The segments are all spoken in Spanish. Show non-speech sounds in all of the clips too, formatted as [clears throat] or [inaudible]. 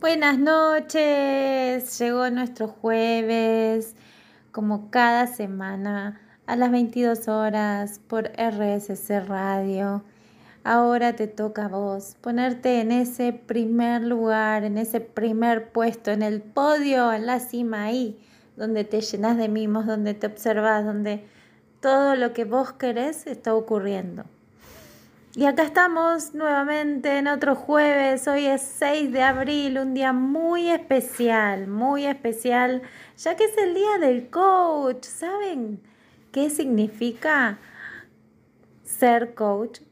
Buenas noches, llegó nuestro jueves, como cada semana, a las 22 horas por RSC Radio. Ahora te toca a vos ponerte en ese primer lugar, en ese primer puesto, en el podio, en la cima ahí, donde te llenas de mimos, donde te observas, donde todo lo que vos querés está ocurriendo. Y acá estamos nuevamente en otro jueves, hoy es 6 de abril, un día muy especial, muy especial, ya que es el día del coach. ¿Saben qué significa ser coach?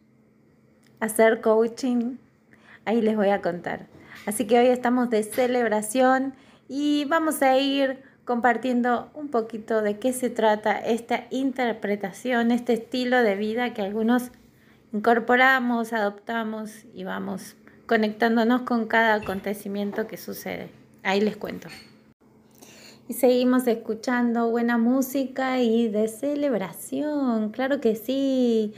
Hacer coaching. Ahí les voy a contar. Así que hoy estamos de celebración y vamos a ir compartiendo un poquito de qué se trata esta interpretación, este estilo de vida que algunos incorporamos, adoptamos y vamos conectándonos con cada acontecimiento que sucede. Ahí les cuento. Y seguimos escuchando buena música y de celebración, claro que sí.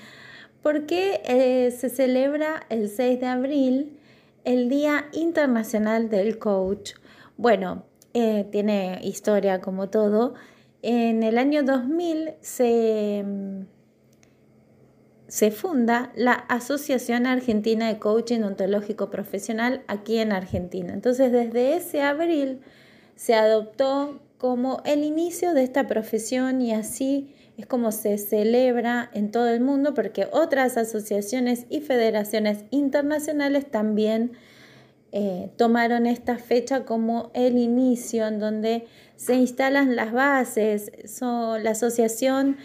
porque eh, se celebra el 6 de abril el Día Internacional del Coach? Bueno, eh, tiene historia como todo. En el año 2000 se se funda la Asociación Argentina de Coaching Ontológico Profesional aquí en Argentina. Entonces, desde ese abril se adoptó como el inicio de esta profesión y así es como se celebra en todo el mundo porque otras asociaciones y federaciones internacionales también eh, tomaron esta fecha como el inicio en donde se instalan las bases. la asociación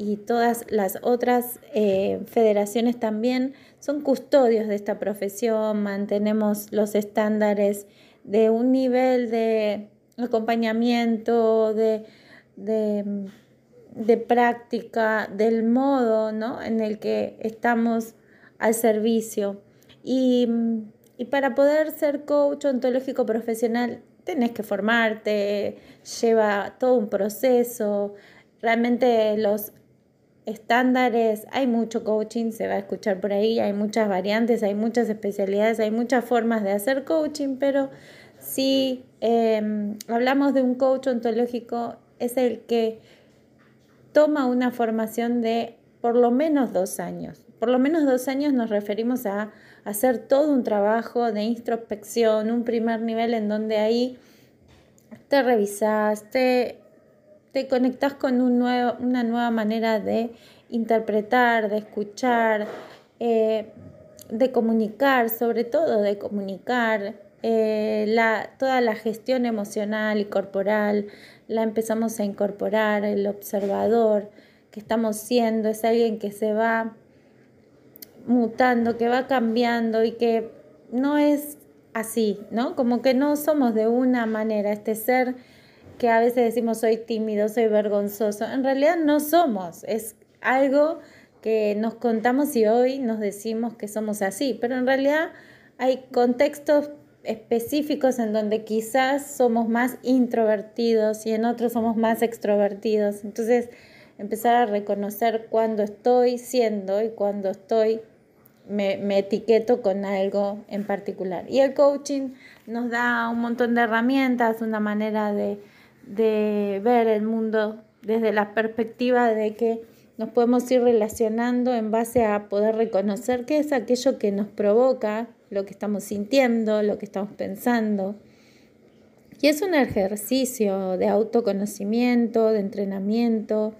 y todas las otras eh, federaciones también son custodios de esta profesión, mantenemos los estándares de un nivel de acompañamiento, de, de, práctica, del modo ¿no? en el que estamos al servicio. Y, y para poder ser coach ontológico profesional, tenés que formarte, lleva todo un proceso. Realmente los estándares, hay mucho coaching, se va a escuchar por ahí, hay muchas variantes, hay muchas especialidades, hay muchas formas de hacer coaching, pero si em, hablamos de un coach ontológico, es el que toma una formación de por lo menos dos años. Por lo menos dos años nos referimos a hacer todo un trabajo de introspección, un primer nivel en donde ahí te revisas, te te conectas con un nuevo, una nueva manera de interpretar, de escuchar, eh, de comunicar, sobre todo de comunicar. Eh, la, toda la gestión emocional y corporal la empezamos a incorporar, el observador que estamos siendo es alguien que se va mutando, que va cambiando y que no es así, ¿no? Como que no somos de una manera, este ser que a veces decimos soy tímido, soy vergonzoso. En realidad no somos, es algo que nos contamos y hoy nos decimos que somos así, pero en realidad hay contextos específicos en donde quizás somos más introvertidos y en otros somos más extrovertidos. Entonces, empezar a reconocer cuando estoy siendo y cuando estoy me, me, etiqueto con algo en particular. Y el coaching nos da un montón de herramientas, una manera de de ver el mundo desde la perspectiva de que nos podemos ir relacionando en base a poder reconocer qué es aquello que nos provoca, lo que estamos sintiendo, lo que estamos pensando. Y es un ejercicio de autoconocimiento, de entrenamiento,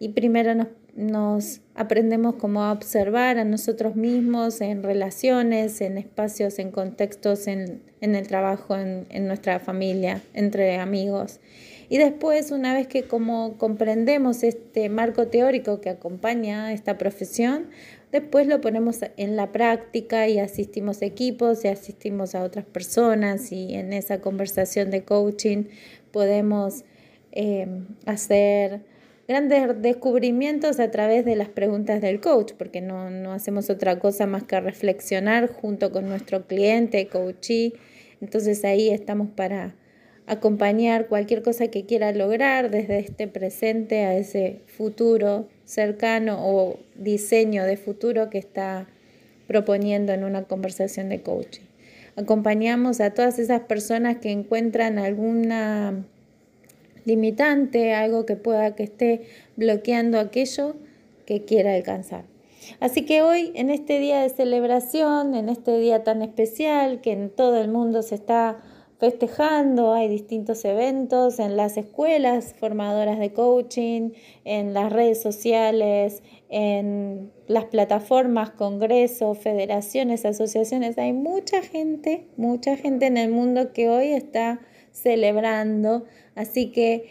y primero nos, nos aprendemos como a observar a nosotros mismos en relaciones, en espacios, en contextos, en, el trabajo, en, en nuestra familia, entre amigos. Y después, una vez que como comprendemos este marco teórico que acompaña esta profesión, después lo ponemos en la práctica y asistimos equipos y asistimos a otras personas y en esa conversación de coaching podemos eh, hacer grandes descubrimientos a través de las preguntas del coach, porque no, no hacemos otra cosa más que reflexionar junto con nuestro cliente, coachee. Entonces ahí estamos para acompañar cualquier cosa que quiera lograr desde este presente a ese futuro cercano o diseño de futuro que está proponiendo en una conversación de coaching. acompañamos a todas esas personas que encuentran alguna limitante, algo que pueda que esté bloqueando aquello que quiera alcanzar. Así que hoy, en este día de celebración, en este día tan especial que en todo el mundo se está festejando, hay distintos eventos en las escuelas formadoras de coaching, en las redes sociales, en las plataformas, congresos, federaciones, asociaciones. Hay mucha gente, mucha gente en el mundo que hoy está celebrando. Así que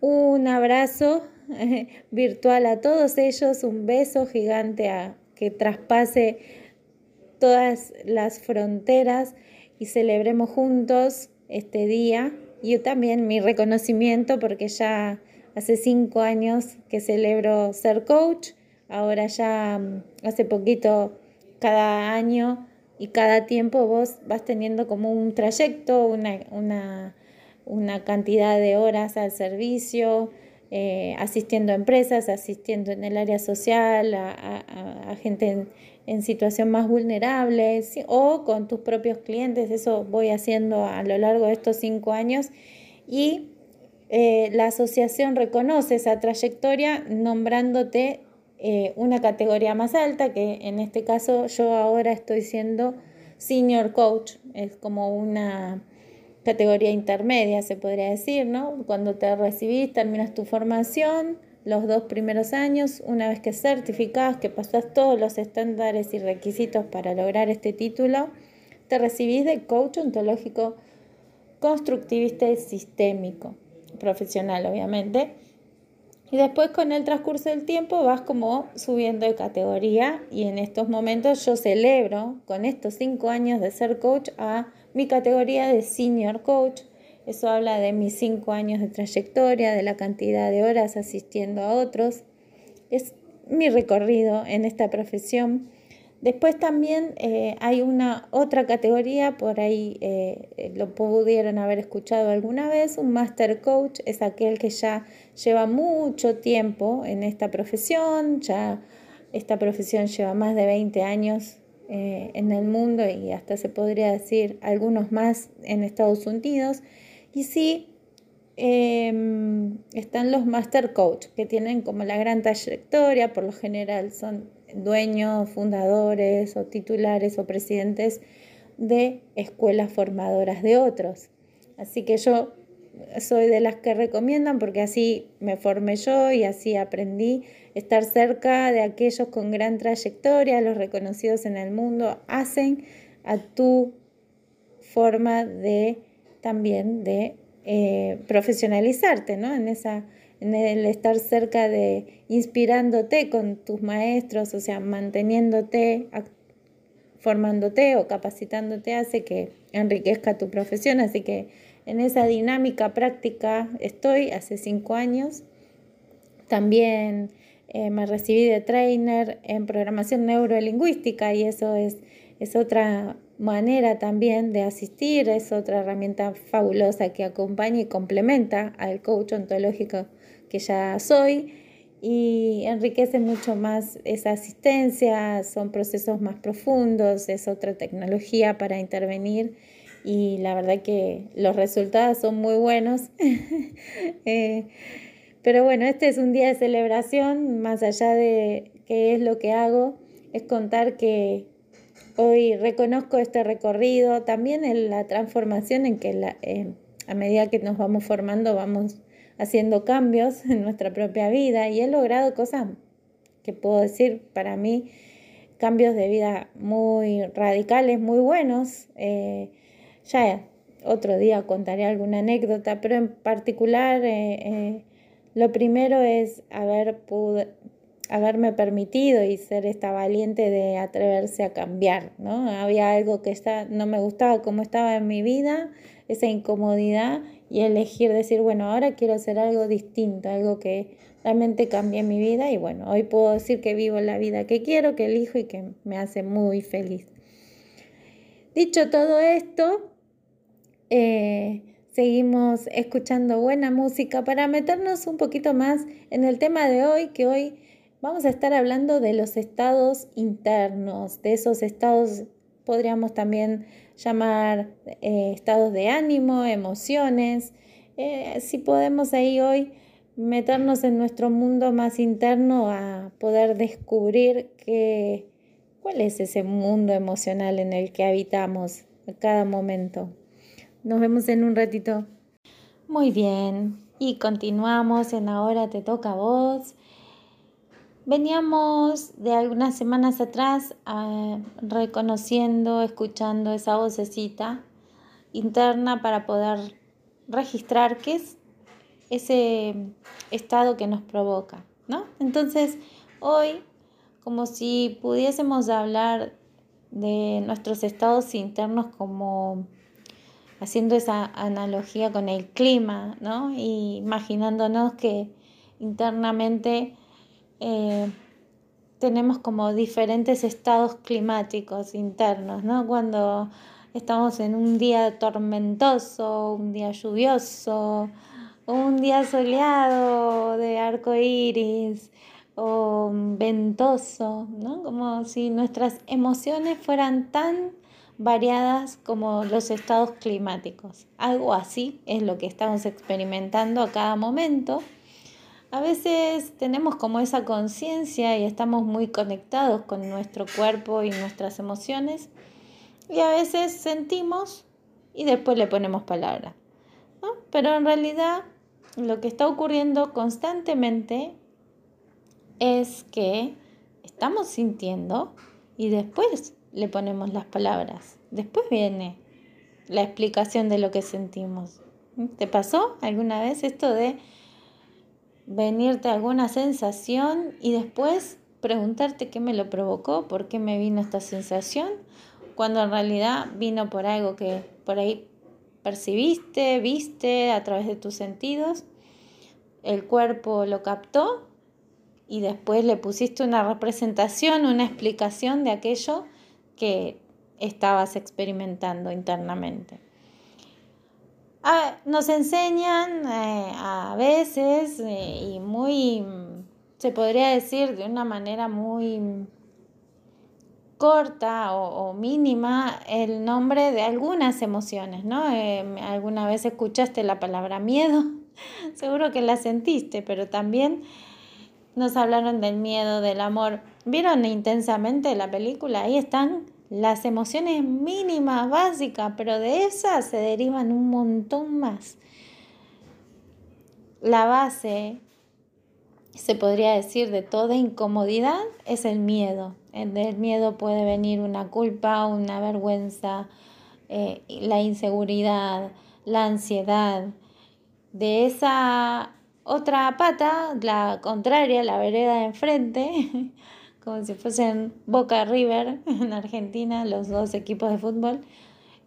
un abrazo [laughs] virtual a todos ellos, un beso gigante a que traspase todas las fronteras y celebremos juntos este día. Yo también mi reconocimiento porque ya hace cinco años que celebro ser coach, ahora ya mm, hace poquito cada año y cada tiempo vos vas teniendo como un trayecto, una, una, cantidad de horas al servicio, eh, asistiendo a empresas, asistiendo en el área social, a, gente en, en situación más vulnerable o con tus propios clientes. Eso voy haciendo a lo largo de estos cinco años y eh, la asociación reconoce esa trayectoria nombrándote eh, una categoría más alta, que en este caso yo ahora estoy siendo senior coach, es como una categoría intermedia, se podría decir, ¿no? Cuando te recibís, terminas tu formación, los dos primeros años, una vez que certificás, que pasás todos los estándares y requisitos para lograr este título, te recibís de coach ontológico constructivista y sistémico, profesional obviamente. Y después con el transcurso del tiempo vas como subiendo de categoría y en estos momentos yo celebro con estos cinco años de ser coach a mi categoría de senior coach eso habla de mis cinco años de trayectoria, de la cantidad de horas asistiendo a otros. Es mi recorrido en esta profesión. Después también eh, hay una otra categoría, por ahí eh, lo pudieron haber escuchado alguna vez, un Master Coach es aquel que ya lleva mucho tiempo en esta profesión, ya esta profesión lleva más de 20 años eh, en el mundo y hasta se podría decir algunos más en Estados Unidos. Y sí, em, están los Master Coach, que tienen como la gran trayectoria, por lo general son dueños, fundadores o titulares o presidentes de escuelas formadoras de otros. Así que yo soy de las que recomiendan porque así me formé yo y así aprendí estar cerca de aquellos con gran trayectoria, los reconocidos en el mundo, hacen a tu forma de también de eh, profesionalizarte, ¿no? En, esa, en el estar cerca de inspirándote con tus maestros, o sea, manteniéndote, formándote o capacitándote hace que enriquezca tu profesión. Así que en esa dinámica práctica estoy hace cinco años. También eh, me recibí de trainer en programación neurolingüística y eso es, es otra manera también de asistir, es otra herramienta fabulosa que acompaña y complementa al coach ontológico que ya soy y enriquece mucho más esa asistencia, son procesos más profundos, es otra tecnología para intervenir y la verdad que los resultados son muy buenos. [laughs] Eh, pero bueno, este es un día de celebración, más allá de qué es lo que hago, es contar que Hoy reconozco este recorrido, también en la transformación en que eh, a medida que nos vamos formando vamos haciendo cambios [laughs] en nuestra propia vida y he logrado cosas que puedo decir para mí, cambios de vida muy radicales, muy buenos. Eh, ya otro día contaré alguna anécdota, pero en particular eh, lo primero es haber haberme permitido y ser esta valiente de atreverse a cambiar, ¿no? Había algo que está, no me gustaba cómo estaba en mi vida, esa incomodidad y elegir decir, bueno, ahora quiero hacer algo distinto, algo que realmente cambie mi vida y bueno, hoy puedo decir que vivo la vida que quiero, que elijo y que me hace muy feliz. Dicho todo esto, eh, seguimos escuchando buena música para meternos un poquito más en el tema de hoy, que hoy Vamos a estar hablando de los estados internos, de esos estados podríamos también llamar eh, estados de ánimo, emociones. Eh, si podemos ahí hoy meternos en nuestro mundo más interno a poder descubrir que, cuál es ese mundo emocional en el que habitamos a cada momento. Nos vemos en un ratito. Muy bien, y continuamos en Ahora te toca a vos. Veníamos de algunas semanas atrás ah, reconociendo, escuchando esa vocecita interna para poder registrar qué es ese estado que nos provoca, ¿no? Entonces, hoy, como si pudiésemos hablar de nuestros estados internos como haciendo esa analogía con el clima, ¿no? Y imaginándonos que internamente eh, tenemos como diferentes estados climáticos internos, ¿no? Cuando estamos en un día tormentoso, un día lluvioso, un día soleado de arco iris o ventoso, ¿no? Como si nuestras emociones fueran tan variadas como los estados climáticos. Algo así es lo que estamos experimentando a cada momento a veces tenemos como esa conciencia y estamos muy conectados con nuestro cuerpo y nuestras emociones y a veces sentimos y después le ponemos palabra. Pero en realidad lo que está ocurriendo constantemente es que estamos sintiendo y después le ponemos las palabras. Después viene la explicación de lo que sentimos. ¿Te pasó alguna vez esto de venirte alguna sensación y después preguntarte qué me lo provocó, por qué me vino esta sensación, cuando en realidad vino por algo que por ahí percibiste, viste a través de tus sentidos, el cuerpo lo captó y después le pusiste una representación, una explicación de aquello que estabas experimentando internamente. Ah, nos enseñan eh, a veces eh, y muy, se podría decir de una manera muy corta o, mínima el nombre de algunas emociones, ¿no? Eh, alguna vez escuchaste la palabra miedo, [laughs] seguro que la sentiste, pero también nos hablaron del miedo, del amor. ¿Vieron intensamente la película? Ahí están las emociones mínimas, básicas, pero de esas se derivan un montón más. La base, se podría decir, de toda incomodidad es el miedo. Del miedo puede venir una culpa, una vergüenza, eh, la inseguridad, la ansiedad. De esa otra pata, la contraria, la vereda de enfrente, [laughs] como si fuesen Boca River [laughs] en Argentina, los dos equipos de fútbol.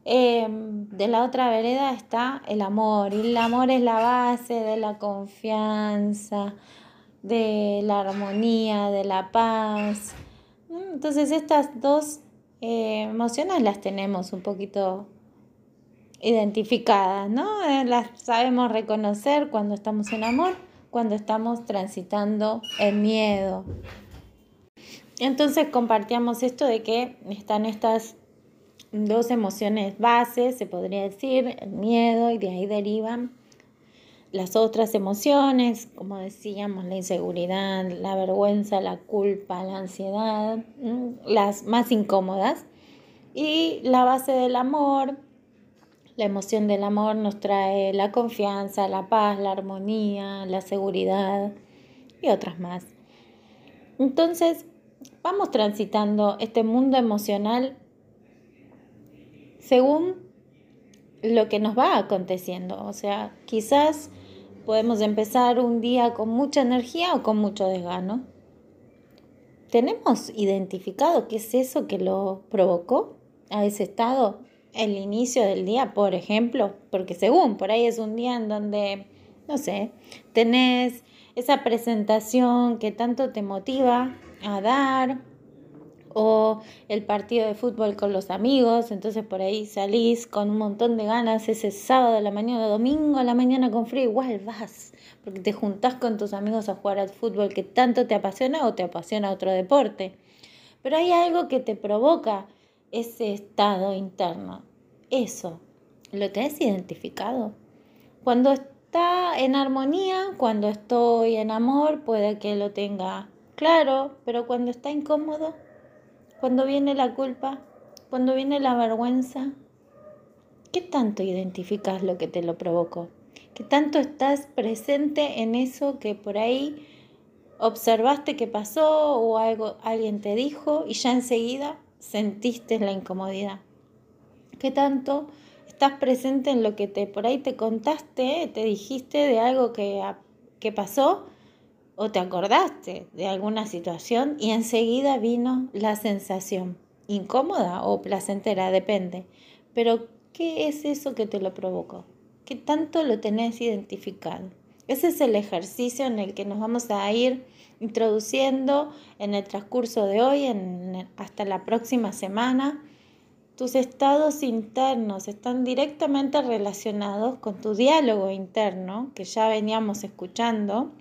Em, de la otra vereda está el amor, y el amor es la base de la confianza, de la armonía, de la paz. Entonces estas dos eh, emociones las tenemos un poquito identificadas, ¿no? Eh, las sabemos reconocer cuando estamos en amor, cuando estamos transitando el miedo, entonces compartíamos esto de que están estas dos emociones bases, se podría decir, el miedo, y de ahí derivan las otras emociones, como decíamos, la inseguridad, la vergüenza, la culpa, la ansiedad, las más incómodas. Y la base del amor, la emoción del amor nos trae la confianza, la paz, la armonía, la seguridad y otras más. Entonces, vamos transitando este mundo emocional según lo que nos va aconteciendo. O sea, quizás podemos empezar un día con mucha energía o con mucho desgano. ¿Tenemos identificado qué es eso que lo provocó a ese estado? El inicio del día, por ejemplo, porque según por ahí es un día en donde, no sé, tenés esa presentación que tanto te motiva a dar o el partido de fútbol con los amigos, entonces por ahí salís con un montón de ganas ese sábado a la mañana, domingo a la mañana con frío, igual vas, porque te juntás con tus amigos a jugar al fútbol que tanto te apasiona o te apasiona otro deporte. Pero hay algo que te provoca ese estado interno, eso, ¿lo tenés identificado? Cuando está en armonía, cuando estoy en amor, puede que lo tenga claro, pero cuando está incómodo, cuando viene la culpa, cuando viene la vergüenza, ¿qué tanto identificas lo que te lo provocó? ¿Qué tanto estás presente en eso que por ahí observaste que pasó o algo alguien te dijo y ya enseguida sentiste la incomodidad? ¿Qué tanto estás presente en lo que te por ahí te contaste, te dijiste de algo que, que pasó o te acordaste de alguna situación y enseguida vino la sensación, incómoda o placentera, depende. Pero, ¿qué es eso que te lo provocó? ¿Qué tanto lo tenés identificado? Ese es el ejercicio en el que nos vamos a ir introduciendo en el transcurso de hoy, en, hasta la próxima semana. Tus estados internos están directamente relacionados con tu diálogo interno, que ya veníamos escuchando,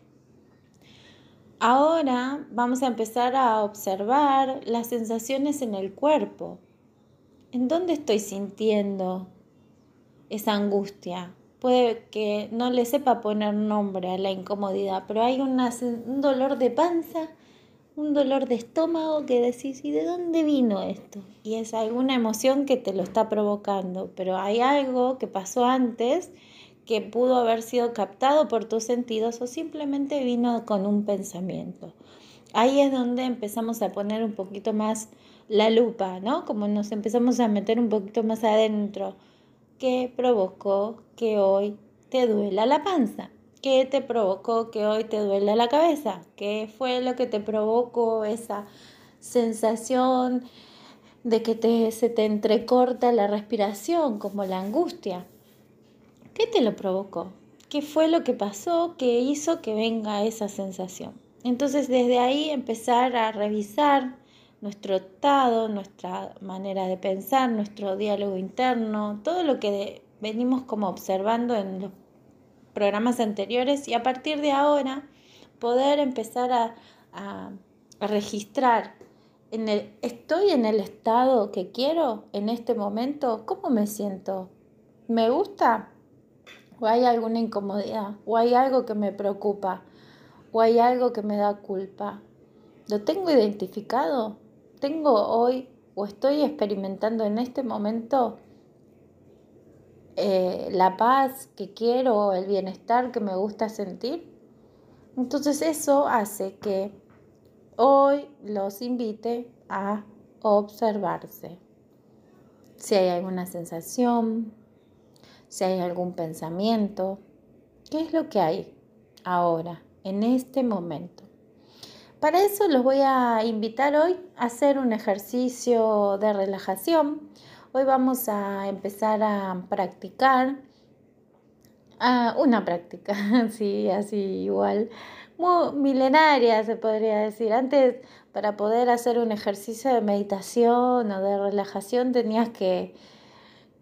Ahora vamos a empezar a observar las sensaciones en el cuerpo. ¿En dónde estoy sintiendo esa angustia? Puede que no le sepa poner nombre a la incomodidad, pero hay un dolor de panza, un dolor de estómago que decís, ¿y de dónde vino esto? Y es alguna emoción que te lo está provocando, pero hay algo que pasó antes que pudo haber sido captado por tus sentidos o simplemente vino con un pensamiento. Ahí es donde empezamos a poner un poquito más la lupa, ¿no? Como nos empezamos a meter un poquito más adentro. ¿Qué provocó que hoy te duela la panza? ¿Qué te provocó que hoy te duela la cabeza? ¿Qué fue lo que te provocó esa sensación de que se te entrecorta la respiración, como la angustia? ¿Qué te lo provocó? ¿Qué fue lo que pasó que hizo que venga esa sensación? Entonces desde ahí empezar a revisar nuestro estado, nuestra manera de pensar, nuestro diálogo interno, todo lo que venimos como observando en los programas anteriores y a partir de ahora poder empezar a, a registrar en el, ¿Estoy en el estado que quiero en este momento? ¿Cómo me siento? ¿Me gusta? O hay alguna incomodidad, o hay algo que me preocupa, o hay algo que me da culpa. ¿Lo tengo identificado? ¿Tengo hoy o estoy experimentando en este momento eh, la paz que quiero el bienestar que me gusta sentir? Entonces eso hace que hoy los invite a observarse. Si hay alguna sensación, si hay algún pensamiento, qué es lo que hay ahora, en este momento. Para eso los voy a invitar hoy a hacer un ejercicio de relajación. Hoy vamos a empezar a practicar una práctica, [laughs] sí, así igual, muy milenaria se podría decir. Antes, para poder hacer un ejercicio de meditación o de relajación, tenías que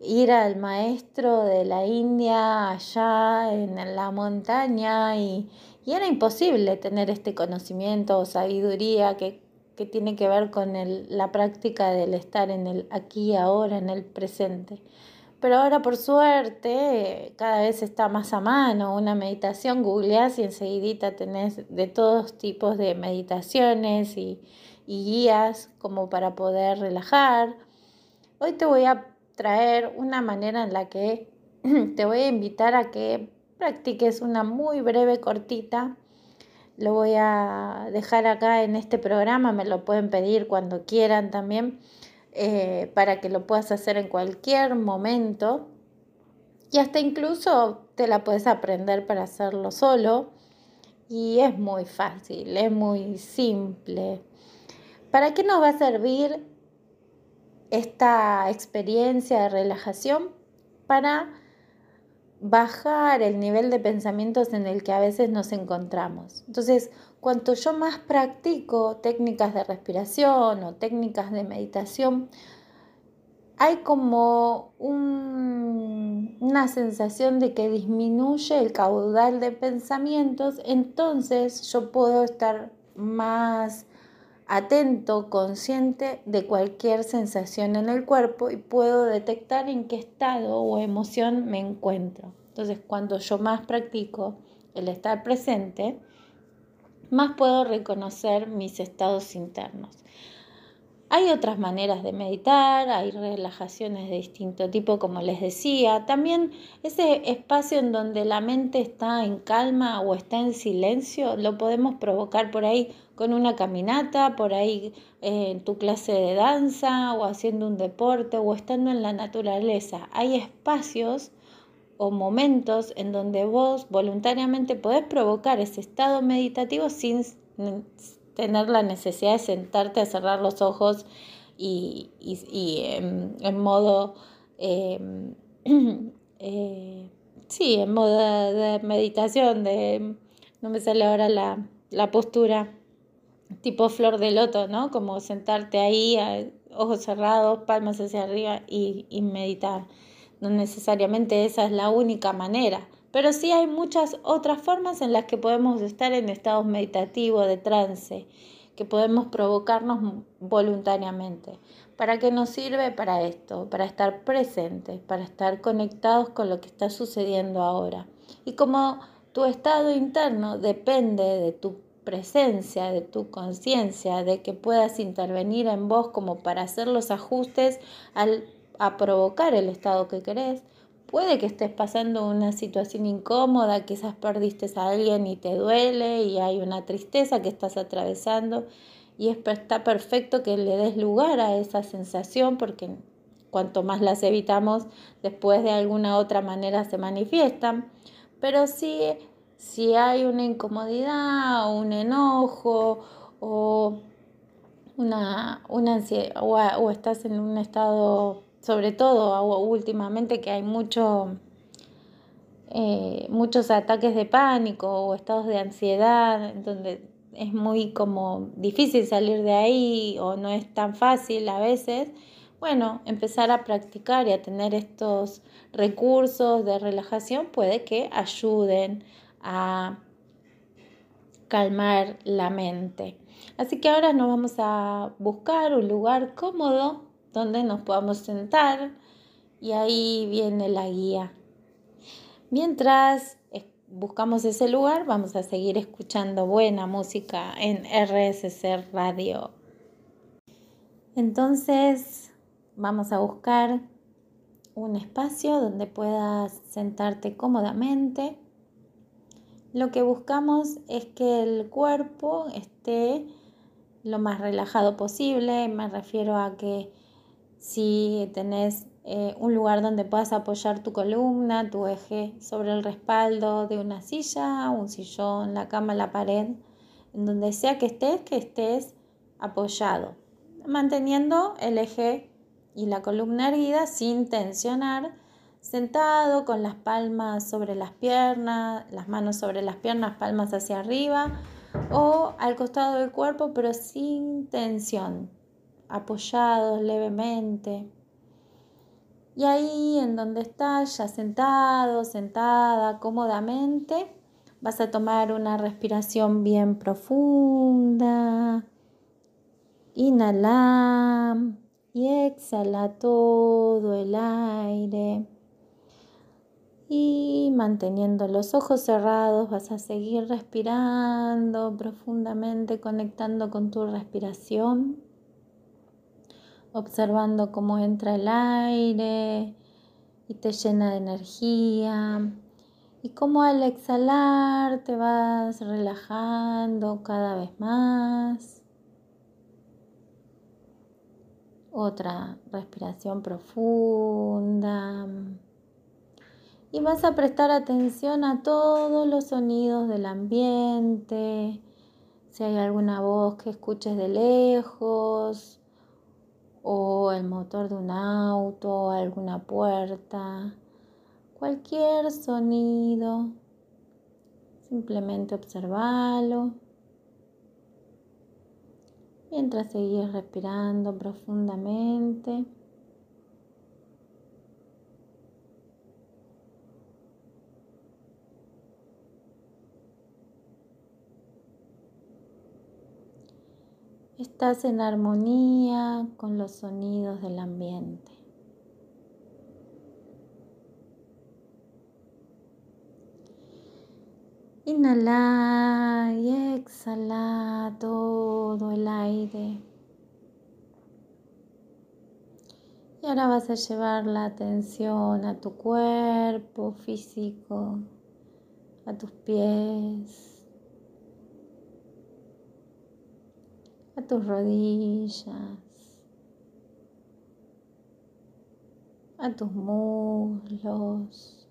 ir al maestro de la India allá en la montaña y, era imposible tener este conocimiento o sabiduría que, tiene que ver con la práctica del estar en el aquí y ahora, en el presente. Pero ahora por suerte cada vez está más a mano una meditación, googleás y enseguidita tenés de todos tipos de meditaciones y, y guías como para poder relajar. Hoy te voy a traer una manera en la que [clears throat] te voy a invitar a que practiques una muy breve cortita. Lo voy a dejar acá en este programa, me lo pueden pedir cuando quieran también, eh, para que lo puedas hacer en cualquier momento. Y hasta incluso te la puedes aprender para hacerlo solo. Y es muy fácil, es muy simple. ¿Para qué nos va a servir esta experiencia de relajación para bajar el nivel de pensamientos en el que a veces nos encontramos. Entonces, cuanto yo más practico técnicas de respiración o técnicas de meditación, hay como una sensación de que disminuye el caudal de pensamientos, entonces yo puedo estar más atento, consciente de cualquier sensación en el cuerpo y puedo detectar en qué estado o emoción me encuentro. Entonces, cuando yo más practico el estar presente, más puedo reconocer mis estados internos. Hay otras maneras de meditar, hay relajaciones de distinto tipo, como les decía. También ese espacio en donde la mente está en calma o está en silencio, lo podemos provocar por ahí con una caminata, por ahí eh, en tu clase de danza o haciendo un deporte o estando en la naturaleza. Hay espacios o momentos en donde vos voluntariamente podés provocar ese estado meditativo sin tener la necesidad de sentarte a cerrar los ojos y, en, modo, em, [clears throat] eh, sí, en modo de meditación, de, no me sale ahora la, la postura tipo flor de loto, ¿no? Como sentarte ahí, ojos cerrados, palmas hacia arriba y, y meditar. No necesariamente esa es la única manera pero sí hay muchas otras formas en las que podemos estar en estados meditativos, de trance, que podemos provocarnos voluntariamente. ¿Para qué nos sirve? Para esto, para estar presentes, para estar conectados con lo que está sucediendo ahora. Y como tu estado interno depende de tu presencia, de tu conciencia, de que puedas intervenir en vos como para hacer los ajustes al, a provocar el estado que querés, Puede que estés pasando una situación incómoda, quizás perdiste a alguien y te duele y hay una tristeza que estás atravesando y está perfecto que le des lugar a esa sensación porque cuanto más las evitamos, después de alguna otra manera se manifiestan. Pero sí, si hay una incomodidad o un enojo o una, una ansiedad o estás en un estado sobre todo últimamente que hay mucho, eh, muchos ataques de pánico o estados de ansiedad, donde es muy como difícil salir de ahí o no es tan fácil a veces, bueno, empezar a practicar y a tener estos recursos de relajación puede que ayuden a calmar la mente. Así que ahora nos vamos a buscar un lugar cómodo donde nos podamos sentar y ahí viene la guía. Mientras buscamos ese lugar, vamos a seguir escuchando buena música en RSC Radio. Entonces, vamos a buscar un espacio donde puedas sentarte cómodamente. Lo que buscamos es que el cuerpo esté lo más relajado posible. Me refiero a que si tenés eh, un lugar donde puedas apoyar tu columna, tu eje sobre el respaldo de una silla, un sillón, la cama, la pared, en donde sea que estés, que estés apoyado, manteniendo el eje y la columna erguida sin tensionar, sentado con las palmas sobre las piernas, las manos sobre las piernas, palmas hacia arriba o al costado del cuerpo, pero sin tensión, apoyados levemente. Y ahí en donde estás, ya sentado, sentada cómodamente, vas a tomar una respiración bien profunda. Inhala y exhala todo el aire. Y manteniendo los ojos cerrados vas a seguir respirando profundamente, conectando con tu respiración observando cómo entra el aire y te llena de energía y cómo al exhalar te vas relajando cada vez más. Otra respiración profunda. Y vas a prestar atención a todos los sonidos del ambiente. Si hay alguna voz que escuches de lejos o el motor de un auto, alguna puerta, cualquier sonido, simplemente observalo mientras seguís respirando profundamente. Estás en armonía con los sonidos del ambiente. Inhala y exhala todo el aire. Y ahora vas a llevar la atención a tu cuerpo físico, a tus pies, a tus rodillas, a tus muslos.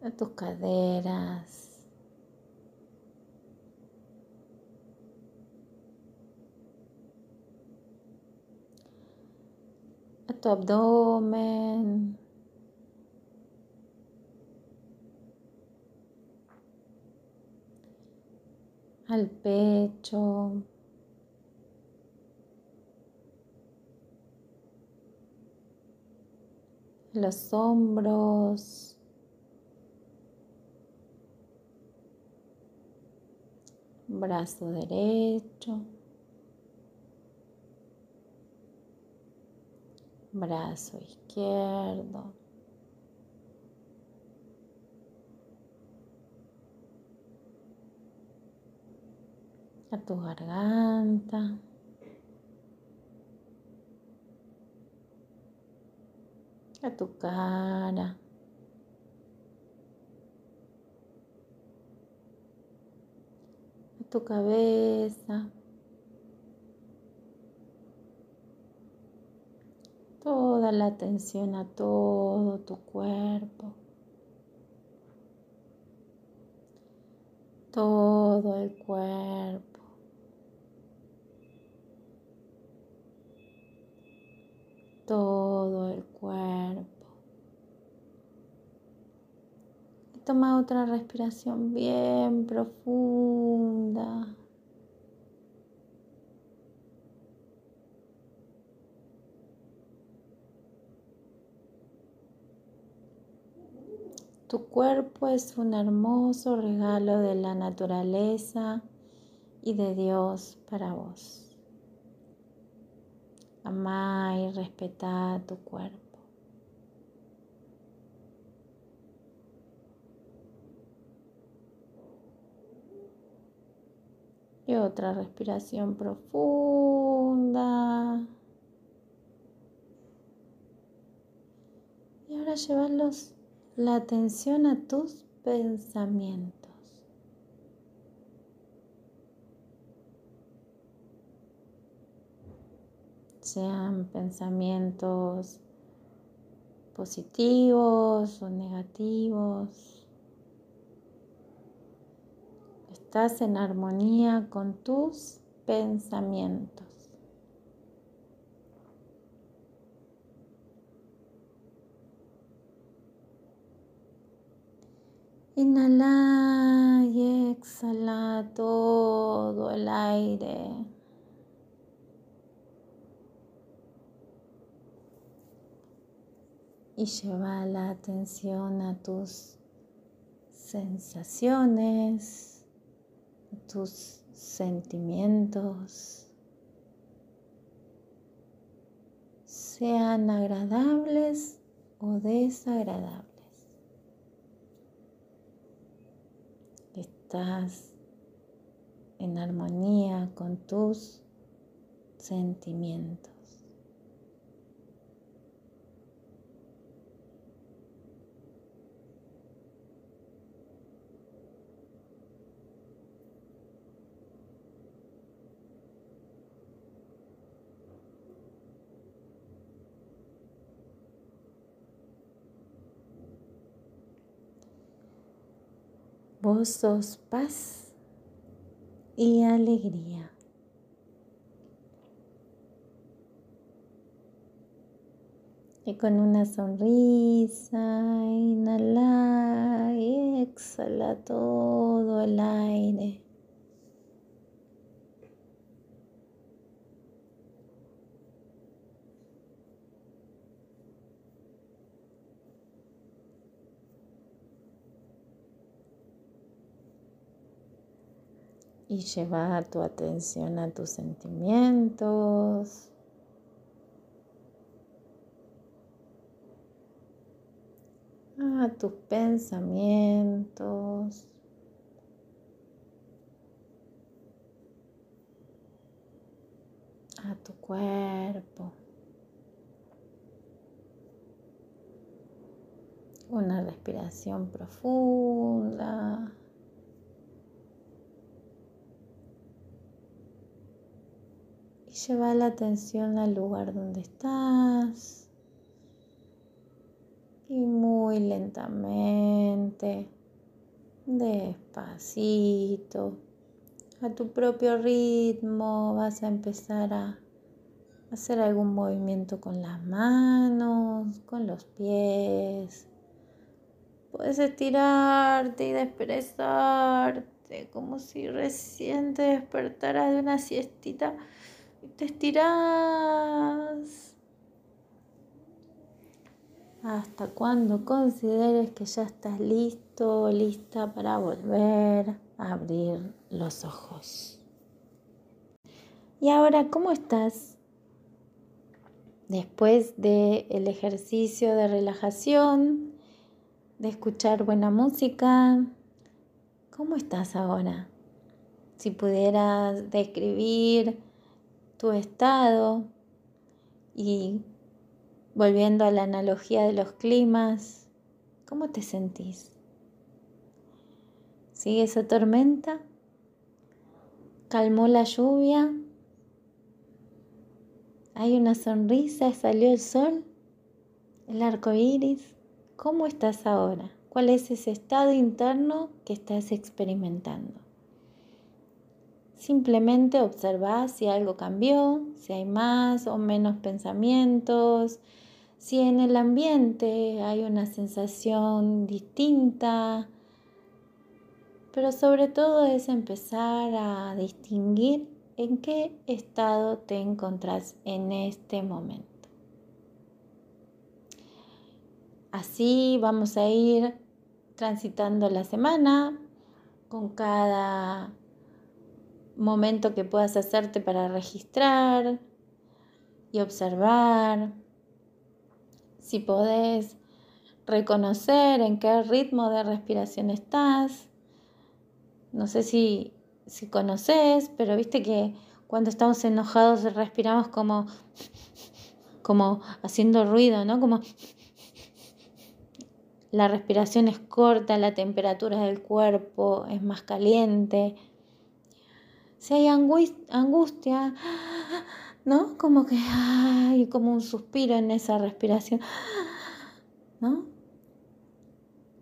a tus caderas. a tu abdomen. Al pecho. los hombros. brazo derecho, brazo izquierdo. A tu garganta. A tu cara. tu cabeza, toda la atención a todo tu cuerpo, todo el cuerpo. Todo el cuerpo. Toma otra respiración bien profunda. Tu cuerpo es un hermoso regalo de la naturaleza y de Dios para vos. Amá y respetá tu cuerpo. Y otra respiración profunda. Y ahora llevarlos la atención a tus pensamientos. Sean pensamientos positivos o negativos. Estás en armonía con tus pensamientos. Inhala y exhala todo el aire. Y lleva la atención a tus sensaciones tus sentimientos sean agradables o desagradables. Estás en armonía con tus sentimientos. Vos sos paz y alegría. Y con una sonrisa, inhala y exhala todo el aire. Y lleva tu atención a tus sentimientos. A tus pensamientos. A tu cuerpo. Una respiración profunda. Lleva la atención al lugar donde estás. Y muy lentamente, despacito, a tu propio ritmo vas a empezar a hacer algún movimiento con las manos, con los pies, Puedes estirarte y desperezarte como si recién te despertaras de una siestita te estiras hasta cuando consideres que ya estás listo lista para volver a abrir los ojos. Y ahora, ¿cómo estás? Después del ejercicio de relajación, de escuchar buena música. ¿Cómo estás ahora? Si pudieras describir tu estado y volviendo a la analogía de los climas, ¿cómo te sentís? ¿Sigue esa tormenta? ¿Calmó la lluvia? ¿Hay una sonrisa? ¿Salió el sol? ¿El arco iris? ¿Cómo estás ahora? ¿Cuál es ese estado interno que estás experimentando? Simplemente observa si algo cambió, si hay más o menos pensamientos, si en el ambiente hay una sensación distinta, pero sobre todo es empezar a distinguir en qué estado te encontrás en este momento. Así vamos a ir transitando la semana con cada momento que puedas hacerte para registrar y observar. Si podés reconocer en qué ritmo de respiración estás. No sé si, si conoces, pero viste que cuando estamos enojados respiramos como, como haciendo ruido, ¿no? Como la respiración es corta, la temperatura del cuerpo es más caliente. Si hay angustia, ¿no? Como que hay como un suspiro en esa respiración, ¿no?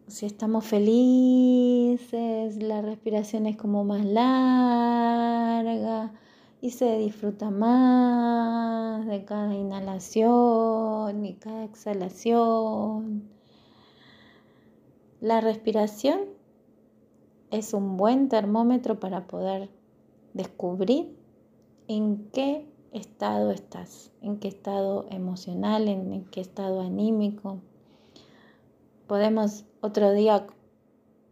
Si estamos felices, la respiración es como más larga y se disfruta más de cada inhalación y cada exhalación. La respiración es un buen termómetro para poder descubrir en qué estado estás, en qué estado emocional, en, qué estado anímico. Podemos otro día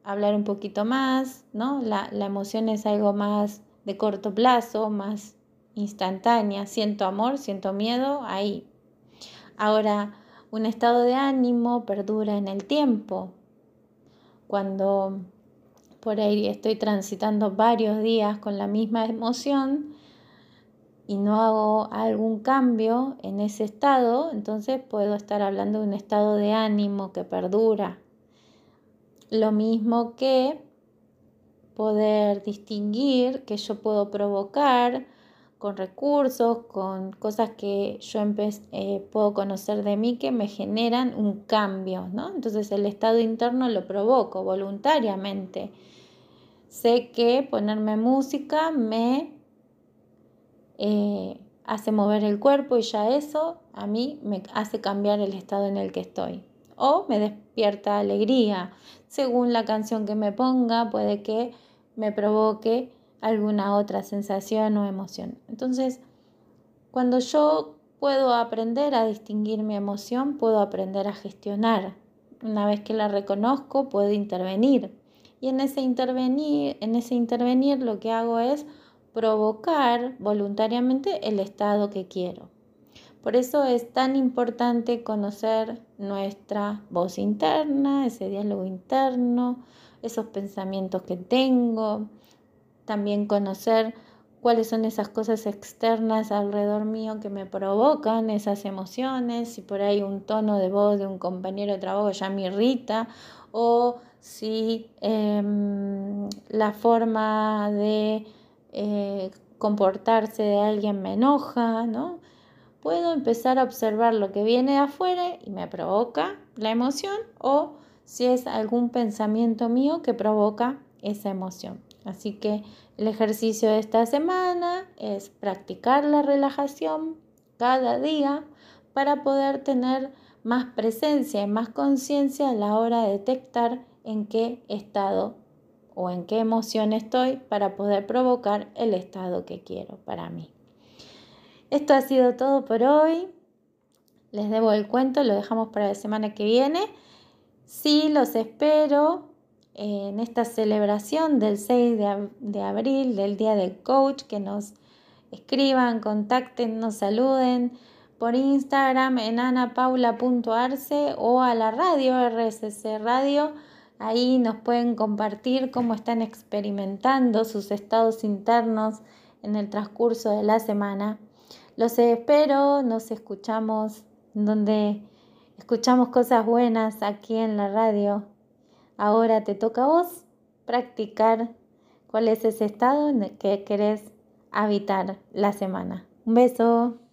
hablar un poquito más, ¿no? La, la emoción es algo más de corto plazo, más instantánea. Siento amor, siento miedo, ahí. Ahora, un estado de ánimo perdura en el tiempo, cuando por ahí estoy transitando varios días con la misma emoción y no hago algún cambio en ese estado, entonces puedo estar hablando de un estado de ánimo que perdura. Lo mismo que poder distinguir que yo puedo provocar con recursos, con cosas que yo eh, puedo conocer de mí que me generan un cambio, ¿no? Entonces el estado interno lo provoco voluntariamente. Sé que ponerme música me eh, hace mover el cuerpo y ya eso a mí me hace cambiar el estado en el que estoy. O me despierta alegría. Según la canción que me ponga, puede que me provoque alguna otra sensación o emoción. Entonces, cuando yo puedo aprender a distinguir mi emoción, puedo aprender a gestionar. Una vez que la reconozco, puedo intervenir y en ese intervenir, en ese intervenir lo que hago es provocar voluntariamente el estado que quiero. Por eso es tan importante conocer nuestra voz interna, ese diálogo interno, esos pensamientos que tengo, también conocer cuáles son esas cosas externas alrededor mío que me provocan esas emociones, si por ahí un tono de voz de un compañero de trabajo ya me irrita o si em, la forma de eh, comportarse de alguien me enoja, ¿no? Puedo empezar a observar lo que viene de afuera y me provoca la emoción o si es algún pensamiento mío que provoca esa emoción. Así que el ejercicio de esta semana es practicar la relajación cada día para poder tener más presencia y más conciencia a la hora de detectar en qué estado o en qué emoción estoy para poder provocar el estado que quiero para mí. Esto ha sido todo por hoy. Les debo el cuento, lo dejamos para la semana que viene. Sí, los espero en esta celebración del 6 de, abril, del Día del Coach, que nos escriban, contacten, nos saluden por Instagram en anapaula.arce o a la radio RSC Radio. Ahí nos pueden compartir cómo están experimentando sus estados internos en el transcurso de la semana. Los espero, nos escuchamos donde escuchamos cosas buenas aquí en la radio. Ahora te toca a vos practicar cuál es ese estado en el que querés habitar la semana. Un beso.